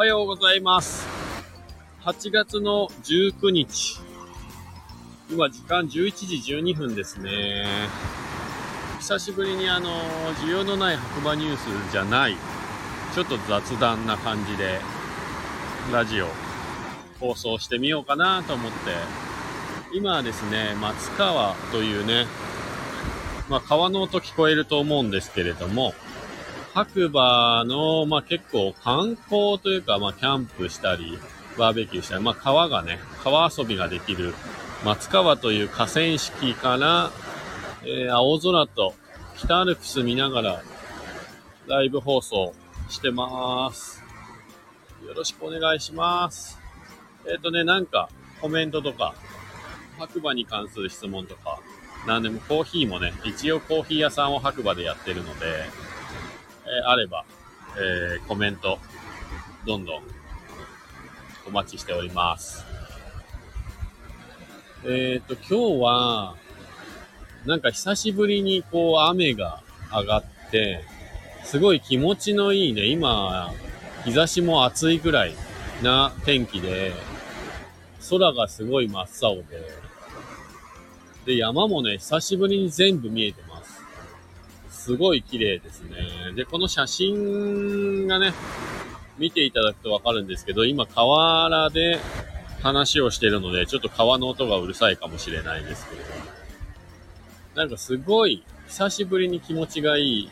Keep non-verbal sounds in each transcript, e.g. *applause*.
はようございます。8月の19日。今時間11時12分ですね。久しぶりにあの、需要のない白馬ニュースじゃない、ちょっと雑談な感じで、ラジオ放送してみようかなと思って、今はですね、松川というね、まあ川の音聞こえると思うんですけれども、白馬の、まあ、結構観光というか、まあ、キャンプしたり、バーベキューしたり、まあ、川がね、川遊びができる松川という河川敷から、えー青空と北アルプス見ながらライブ放送してます。よろしくお願いします。えっ、とね、なんかコメントとか、白馬に関する質問とか、なんでもコーヒーもね、一応コーヒー屋さんを白馬でやってるので、えあれば、えーコメント、どんどんお待ちしております。えっ、と、今日は、なんか久しぶりにこう雨が上がって、すごい気持ちのいいね、今、日差しも暑いぐらいな天気で、空がすごい真っ青で、で、山もね、久しぶりに全部見えてます。ごい綺麗ですね。で、この写真がね、見ていただくとわかるんですけど、今河原で話をしてるので、ちょっと川の音がうるさいかもしれないですけれど。なんかすごい久しぶりに気持ちがいい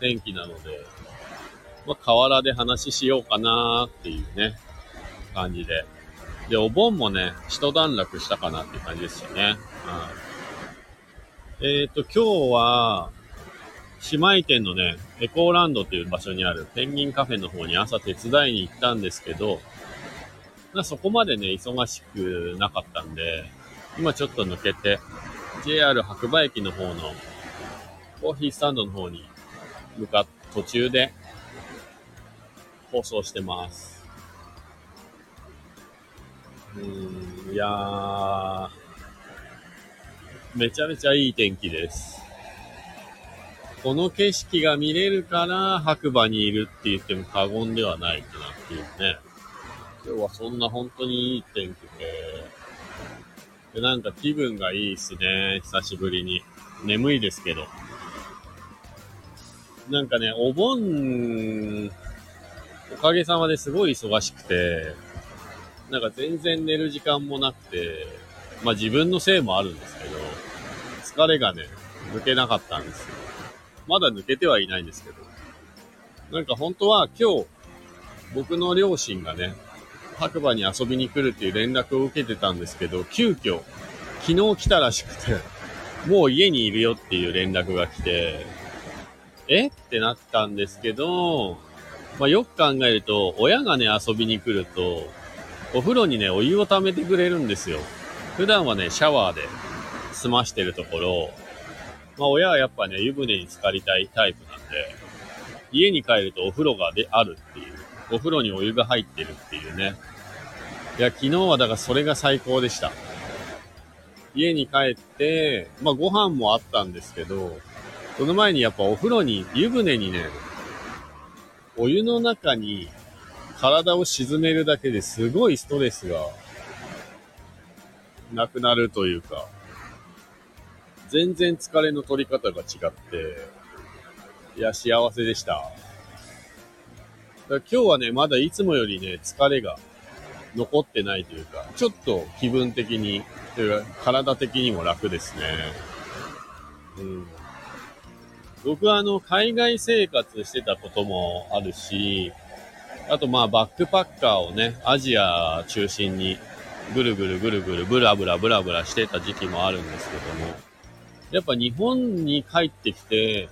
天気なので、まあ、河原で話しようかなーっていうね、感じで。で、お盆もね、一段落したかなっていう感じですよね。はい。えっ、と、今日は、姉妹店のね、エコーランドっていう場所にあるペンギンカフェの方に朝手伝いに行ったんですけど、まあそこまでね、忙しくなかったんで、今ちょっと抜けて、JR 白馬駅の方のコーヒースタンドの方に向かっ途中で放送してます。うーん、いやー、めちゃめちゃいい天気です。この景色が見れるから白馬にいるって言っても過言ではないかなっていうね。今日はそんな本当にいい天気で、でなんか気分がいいっすね。久しぶりに。眠いですけど。なんかね、お盆、おかげさまですごい忙しくて、なんか全然寝る時間もなくて、まあ自分のせいもあるんですけど、疲れがね、抜けなかったんですよ。まだ抜けてはいないんですけど。なんか本当は今日、僕の両親がね、白馬に遊びに来るっていう連絡を受けてたんですけど、急遽、昨日来たらしくて、*laughs* もう家にいるよっていう連絡が来て、え？ってなったんですけど、まあよく考えると、親がね、遊びに来ると、お風呂にね、お湯を溜めてくれるんですよ。普段はね、シャワーで済ましてるところ、まあ親はやっぱね、湯船に浸かりたいタイプなんで、家に帰るとお風呂がであるっていう、お風呂にお湯が入ってるっていうね。いや、昨日はだからそれが最高でした。家に帰って、まあご飯もあったんですけど、その前にやっぱお風呂に、湯船にね、お湯の中に体を沈めるだけですごいストレスがなくなるというか、全然疲れの取り方が違って、いや、幸せでした。今日はね、まだいつもよりね、疲れが残ってないというか、ちょっと気分的に、というか体的にも楽ですね。うん。僕はあの、海外生活してたこともあるし、あとまあバックパッカーをね、アジア中心にぐるぐるぐるぐるブラブラブラブラしてた時期もあるんですけども、やっぱ日本に帰ってきて、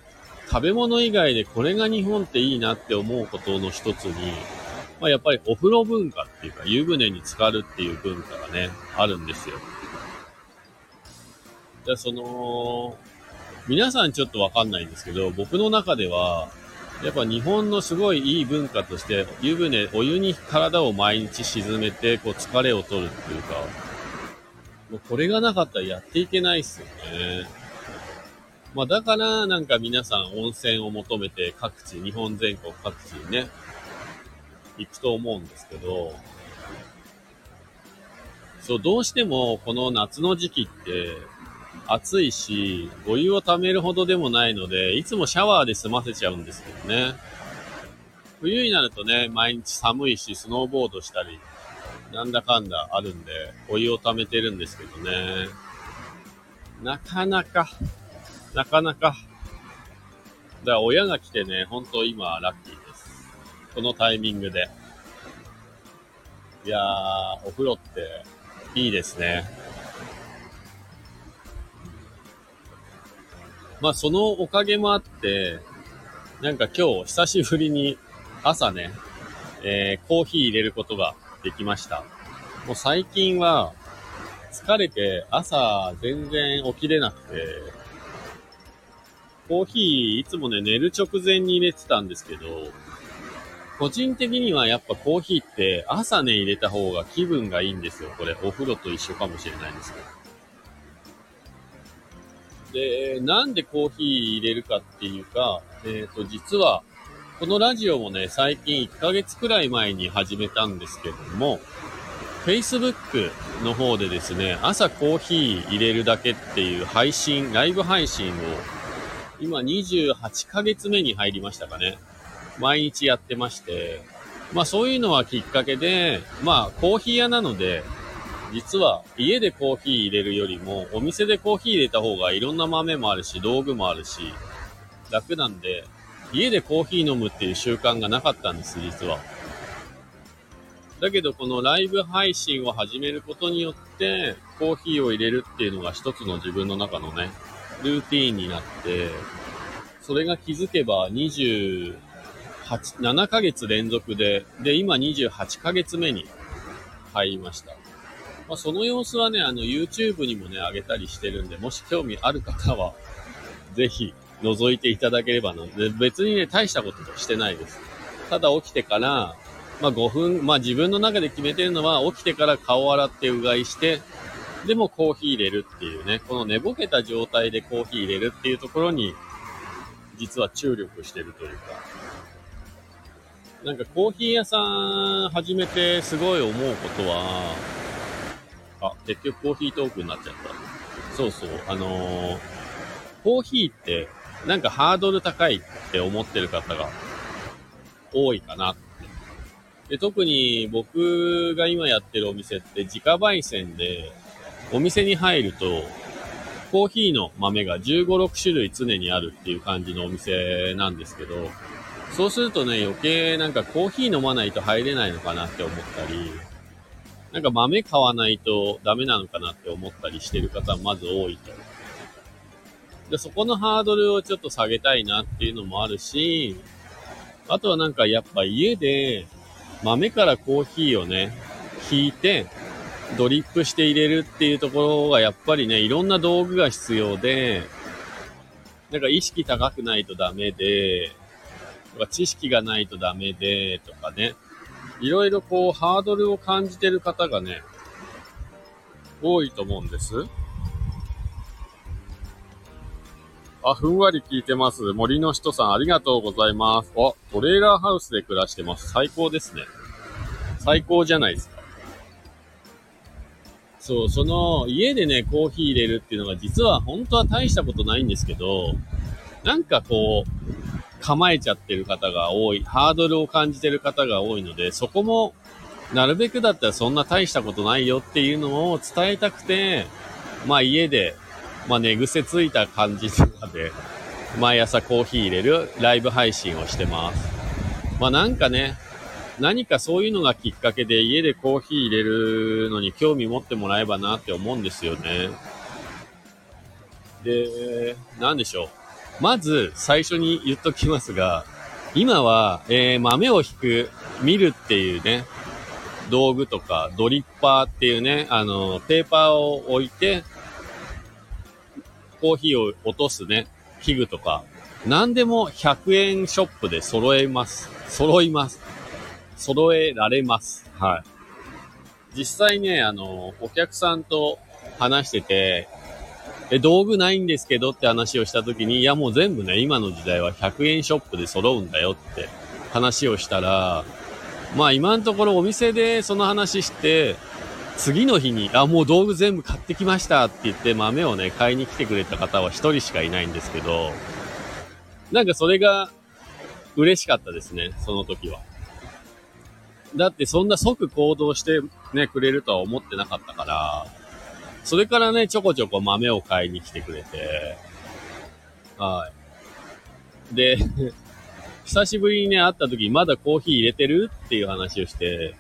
食べ物以外でこれが日本っていいなって思うことの一つに、まあやっぱりお風呂文化っていうか湯船に浸かるっていう文化がね、あるんですよ。で、その、皆さんちょっとわかんないんですけど、僕の中では、やっぱ日本のすごいいい文化として、湯船、お湯に体を毎日沈めて、こう疲れを取るっていうか、もうこれがなかったらやっていけないっすよね。まあだからなんか皆さん温泉を求めて各地、日本全国各地にね、行くと思うんですけど、そう、どうしてもこの夏の時期って暑いし、お湯を溜めるほどでもないので、いつもシャワーで済ませちゃうんですけどね。冬になるとね、毎日寒いし、スノーボードしたり、なんだかんだあるんで、お湯を溜めてるんですけどね。なかなか、なかなか。だから親が来てね、ほんと今ラッキーです。このタイミングで。いやー、お風呂っていいですね。まあそのおかげもあって、なんか今日久しぶりに朝ね、えー、コーヒー入れることができました。もう最近は疲れて朝全然起きれなくて、コーヒーいつもね寝る直前に入れてたんですけど、個人的にはやっぱコーヒーって朝ね入れた方が気分がいいんですよ。これお風呂と一緒かもしれないんですけど。で、なんでコーヒー入れるかっていうか、えっ、ー、と、実は、このラジオもね、最近1ヶ月くらい前に始めたんですけども、Facebook の方でですね、朝コーヒー入れるだけっていう配信、ライブ配信を、今28ヶ月目に入りましたかね。毎日やってまして、まあそういうのはきっかけで、まあコーヒー屋なので、実は家でコーヒー入れるよりも、お店でコーヒー入れた方がいろんな豆もあるし、道具もあるし、楽なんで、家でコーヒー飲むっていう習慣がなかったんです、実は。だけど、このライブ配信を始めることによって、コーヒーを入れるっていうのが一つの自分の中のね、ルーティーンになって、それが気づけば28、7ヶ月連続で、で、今28ヶ月目に入りました。まあ、その様子はね、あの、YouTube にもね、上げたりしてるんで、もし興味ある方は、ぜひ、覗いていただければな。で、別にね、大したことしてないです。ただ起きてから、まあ5分、まあ自分の中で決めてるのは、起きてから顔洗ってうがいして、でもコーヒー入れるっていうね、この寝ぼけた状態でコーヒー入れるっていうところに、実は注力してるというか、なんかコーヒー屋さん始めてすごい思うことは、あ、結局コーヒートークになっちゃった。そうそう、あのー、コーヒーって、なんかハードル高いって思ってる方が多いかなって。で、特に僕が今やってるお店って自家焙煎で、お店に入ると、コーヒーの豆が15、6種類常にあるっていう感じのお店なんですけど、そうするとね、余計なんかコーヒー飲まないと入れないのかなって思ったり、なんか豆買わないとダメなのかなって思ったりしてる方はまず多いと。で、そこのハードルをちょっと下げたいなっていうのもあるし、あとはなんかやっぱ家で豆からコーヒーをね、引いて、ドリップして入れるっていうところがやっぱりね、いろんな道具が必要で、なんか意識高くないとダメで、とか知識がないとダメで、とかね。いろいろこう、ハードルを感じてる方がね、多いと思うんです。あ、ふんわり聞いてます。森の人さん、ありがとうございます。あ、トレーラーハウスで暮らしてます。最高ですね。最高じゃないですか。そう、その、家でね、コーヒー入れるっていうのが実は本当は大したことないんですけど、なんかこう、構えちゃってる方が多い、ハードルを感じてる方が多いので、そこも、なるべくだったらそんな大したことないよっていうのを伝えたくて、まあ家で、まあ寝癖ついた感じとかで、毎朝コーヒー入れるライブ配信をしてます。まあなんかね、何かそういうのがきっかけで家でコーヒー入れるのに興味持ってもらえばなって思うんですよね。で、なんでしょう。まず最初に言っときますが、今は、えー、豆を引く、見るっていうね、道具とか、ドリッパーっていうね、あの、ペーパーを置いて、コーヒーを落とすね、器具とか、何でも100円ショップで揃えます。揃います。揃えられます。はい。実際ね、あの、お客さんと話してて、え、道具ないんですけどって話をした時に、いやもう全部ね、今の時代は100円ショップで揃うんだよって話をしたら、まあ今のところお店でその話して、次の日に、あ、もう道具全部買ってきましたって言って豆をね、買いに来てくれた方は一人しかいないんですけど、なんかそれが嬉しかったですね、その時は。だってそんな即行動してね、くれるとは思ってなかったから、それからね、ちょこちょこ豆を買いに来てくれて、はい。で、*laughs* 久しぶりにね、会った時、まだコーヒー入れてるっていう話をして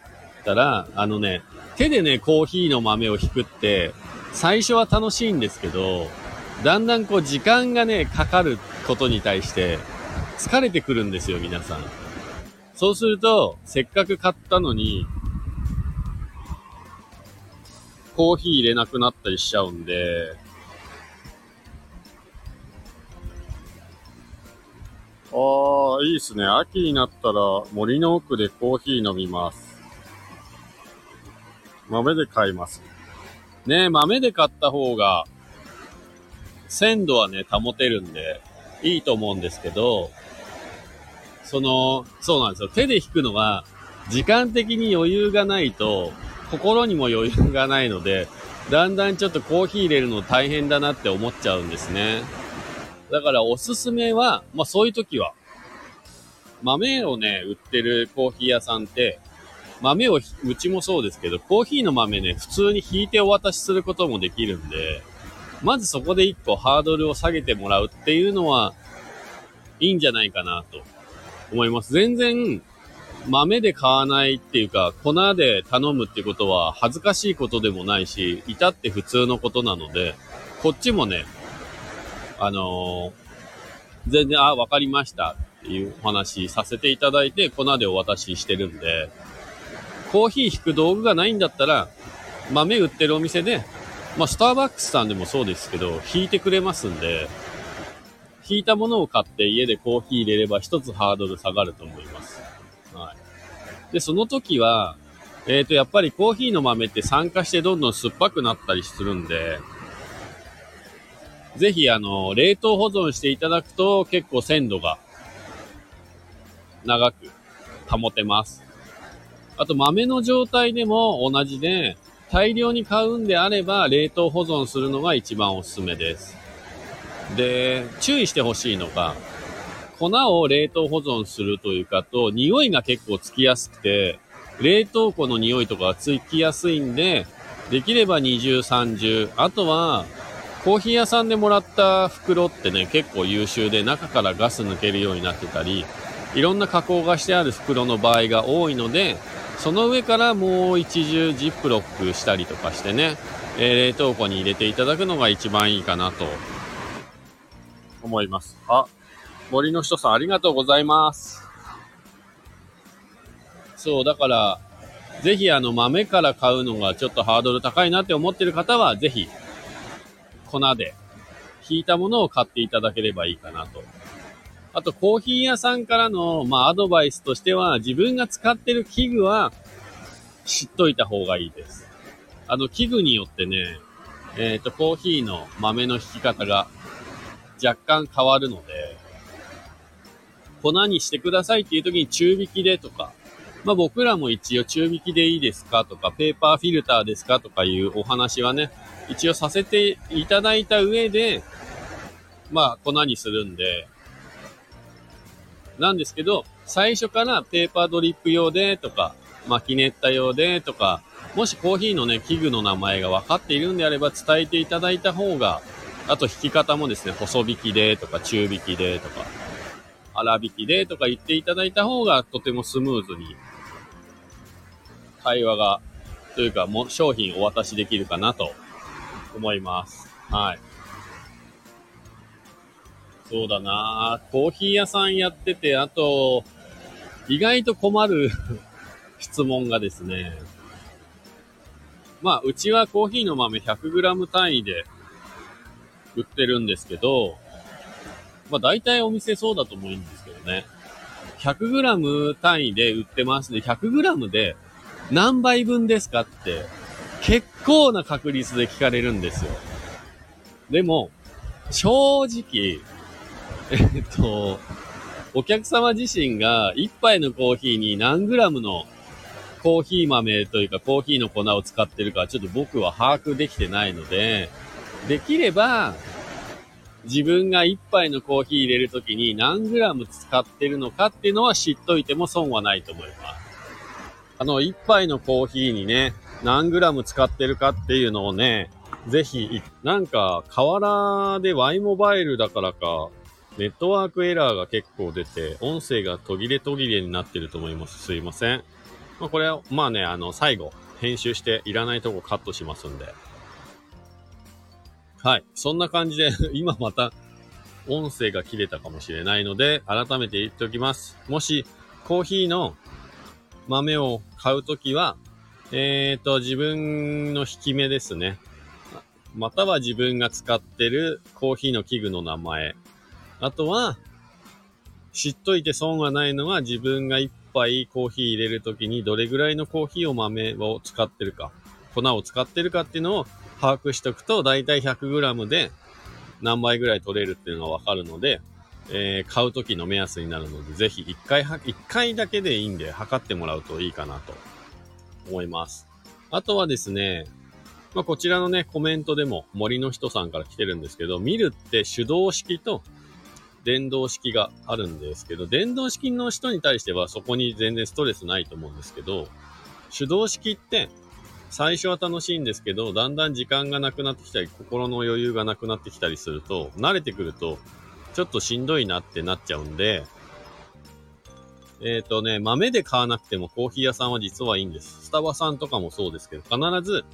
たら、あのね、手でね、コーヒーの豆を引くって、最初は楽しいんですけど、だんだんこう時間がね、かかることに対して、疲れてくるんですよ、皆さん。そうすると、せっかく買ったのに、コーヒー入れなくなったりしちゃうんで、ああ、いいっすね。秋になったら森の奥でコーヒー飲みます。豆で買います。ね豆で買った方が、鮮度はね、保てるんで、いいと思うんですけど、その、そうなんですよ。手で引くのは、時間的に余裕がないと、心にも余裕がないので、だんだんちょっとコーヒー入れるの大変だなって思っちゃうんですね。だからおすすめは、まあそういう時は、豆をね、売ってるコーヒー屋さんって、豆を、うちもそうですけど、コーヒーの豆ね、普通に引いてお渡しすることもできるんで、まずそこで一個ハードルを下げてもらうっていうのは、いいんじゃないかなと思います。全然、豆で買わないっていうか、粉で頼むってことは恥ずかしいことでもないし、至って普通のことなので、こっちもね、あのー、全然、あ、わかりましたっていうお話させていただいて、粉でお渡ししてるんで、コーヒー引く道具がないんだったら、豆売ってるお店で、まあ、スターバックスさんでもそうですけど、引いてくれますんで、引いたものを買って家でコーヒー入れれば一つハードル下がると思います。はい。で、その時は、えっ、ー、と、やっぱりコーヒーの豆って酸化してどんどん酸っぱくなったりするんで、ぜひ、あの、冷凍保存していただくと結構鮮度が長く保てます。あと豆の状態でも同じで、大量に買うんであれば冷凍保存するのが一番おすすめです。で、注意してほしいのが、粉を冷凍保存するというかと、匂いが結構つきやすくて、冷凍庫の匂いとかがつきやすいんで、できれば二重三重、あとは、コーヒー屋さんでもらった袋ってね、結構優秀で中からガス抜けるようになってたり、いろんな加工がしてある袋の場合が多いので、その上からもう一重ジップロックしたりとかしてね、え、冷凍庫に入れていただくのが一番いいかなと思います。あ、森の人さんありがとうございます。そう、だから、ぜひあの豆から買うのがちょっとハードル高いなって思ってる方は、ぜひ、粉で、引いたものを買っていただければいいかなとあとコーヒー屋さんからの、まあ、アドバイスとしては、自分が使ってる器具は知っといた方がいいです。あの、器具によってね、えっ、ー、と、コーヒーの豆の引き方が若干変わるので、粉にしてくださいっていう時に中引きでとか、まあ僕らも一応中引きでいいですかとか、ペーパーフィルターですかとかいうお話はね、一応させていただいた上で、まあ粉にするんで、なんですけど、最初からペーパードリップ用でとか、マキネッタ用でとか、もしコーヒーのね、器具の名前が分かっているんであれば伝えていただいた方が、あと引き方もですね、細引きでとか中引きでとか、粗引きでとか言っていただいた方がとてもスムーズに会話が、というかも商品お渡しできるかなと思います。はい。そうだなコーヒー屋さんやってて、あと、意外と困る *laughs* 質問がですね、まあ、うちはコーヒーの豆 100g 単位で売ってるんですけど、まあ大体お店そうだと思うんですけどね。100g 単位で売ってますね。100g で何杯分ですかって結構な確率で聞かれるんですよ。でも、正直、えっと、お客様自身が一杯のコーヒーに何グラムのコーヒー豆というかコーヒーの粉を使ってるかちょっと僕は把握できてないので、できれば、自分が一杯のコーヒー入れるときに何グラム使ってるのかっていうのは知っといても損はないと思います。あの、一杯のコーヒーにね、何グラム使ってるかっていうのをね、ぜひ、なんか、河原で Y モバイルだからか、ネットワークエラーが結構出て、音声が途切れ途切れになってると思います。すいません。まあ、これは、まあね、あの、最後、編集していらないとこカットしますんで。はい。そんな感じで *laughs* 今また、音声が切れたかもしれないので、改めて言っておきます。もし、コーヒーの豆を買うときは、えっ、ー、と、自分の引き目ですね。または自分が使ってるコーヒーの器具の名前。あとは、知っといて損はないのは自分が一杯コーヒー入れるときにどれぐらいのコーヒーを豆を使ってるか、粉を使ってるかっていうのを把握しとくと、だいたい 100g で何杯ぐらい取れるっていうのがわかるので、えー、買うときの目安になるので、ぜひ一回は、一回だけでいいんで測ってもらうといいかなと思います。あとはですね、まあ、こちらのね、コメントでも森の人さんから来てるんですけど、見るって手動式と電動式があるんですけど、電動式の人に対してはそこに全然ストレスないと思うんですけど、手動式って最初は楽しいんですけど、だんだん時間がなくなってきたり、心の余裕がなくなってきたりすると、慣れてくると、ちょっとしんどいなってなっちゃうんで、えっ、ー、とね、豆で買わなくてもコーヒー屋さんは実はいいんです。スタバさんとかもそうですけど、必ず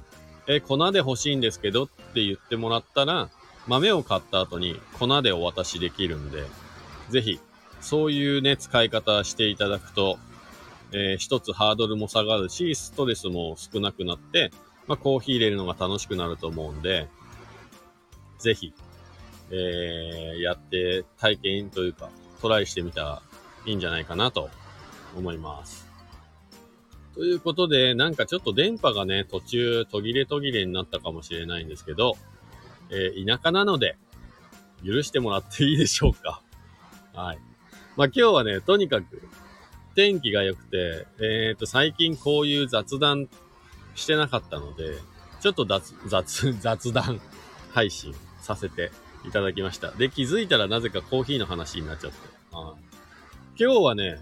え、粉で欲しいんですけどって言ってもらったら、豆を買った後に粉でお渡しできるんで、ぜひ、そういうね、使い方していただくと、えー、一つハードルも下がるし、ストレスも少なくなって、まあ、コーヒー入れるのが楽しくなると思うんで、ぜひ、えー、やって体験というか、トライしてみたらいいんじゃないかなと思います。ということで、なんかちょっと電波がね、途中途切れ途切れになったかもしれないんですけど、えー、田舎なので、許してもらっていいでしょうか。はい。まあ、今日はね、とにかく、天気が良くて、えっ、ー、と、最近こういう雑談してなかったので、ちょっと雑、雑、*laughs* 雑談配信させていただきました。で、気づいたらなぜかコーヒーの話になっちゃって。はい、今日はね、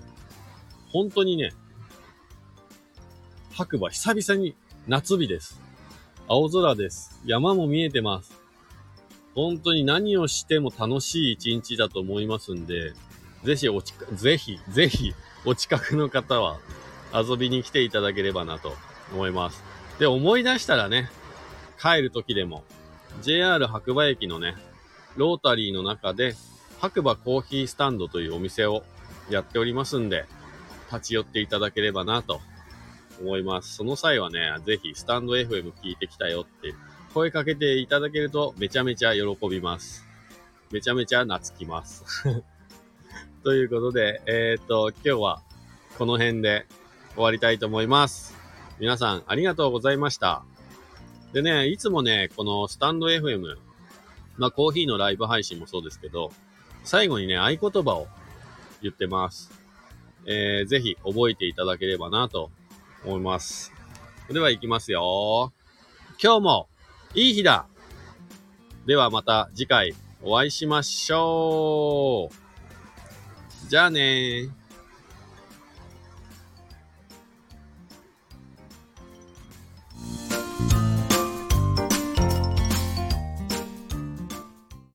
本当にね、白馬久々に夏日です。青空です。山も見えてます。本当に何をしても楽しい一日だと思いますんで、ぜひおち、ぜひ、ぜひ、お近くの方は遊びに来ていただければなと思います。で、思い出したらね、帰る時でも、JR 白馬駅のね、ロータリーの中で、白馬コーヒースタンドというお店をやっておりますんで、立ち寄っていただければなと思います。その際はね、ぜひスタンド FM 聞いてきたよって声かけていただけるとめちゃめちゃ喜びます。めちゃめちゃ懐きます。ということで、えー、っと、今日はこの辺で終わりたいと思います。皆さんありがとうございました。でね、いつもね、このスタンド FM、まあコーヒーのライブ配信もそうですけど、最後にね、合言葉を言ってます。えー、ぜひ覚えていただければなと思います。では行きますよ。今日もいい日だではまた次回お会いしましょう。じゃあねー。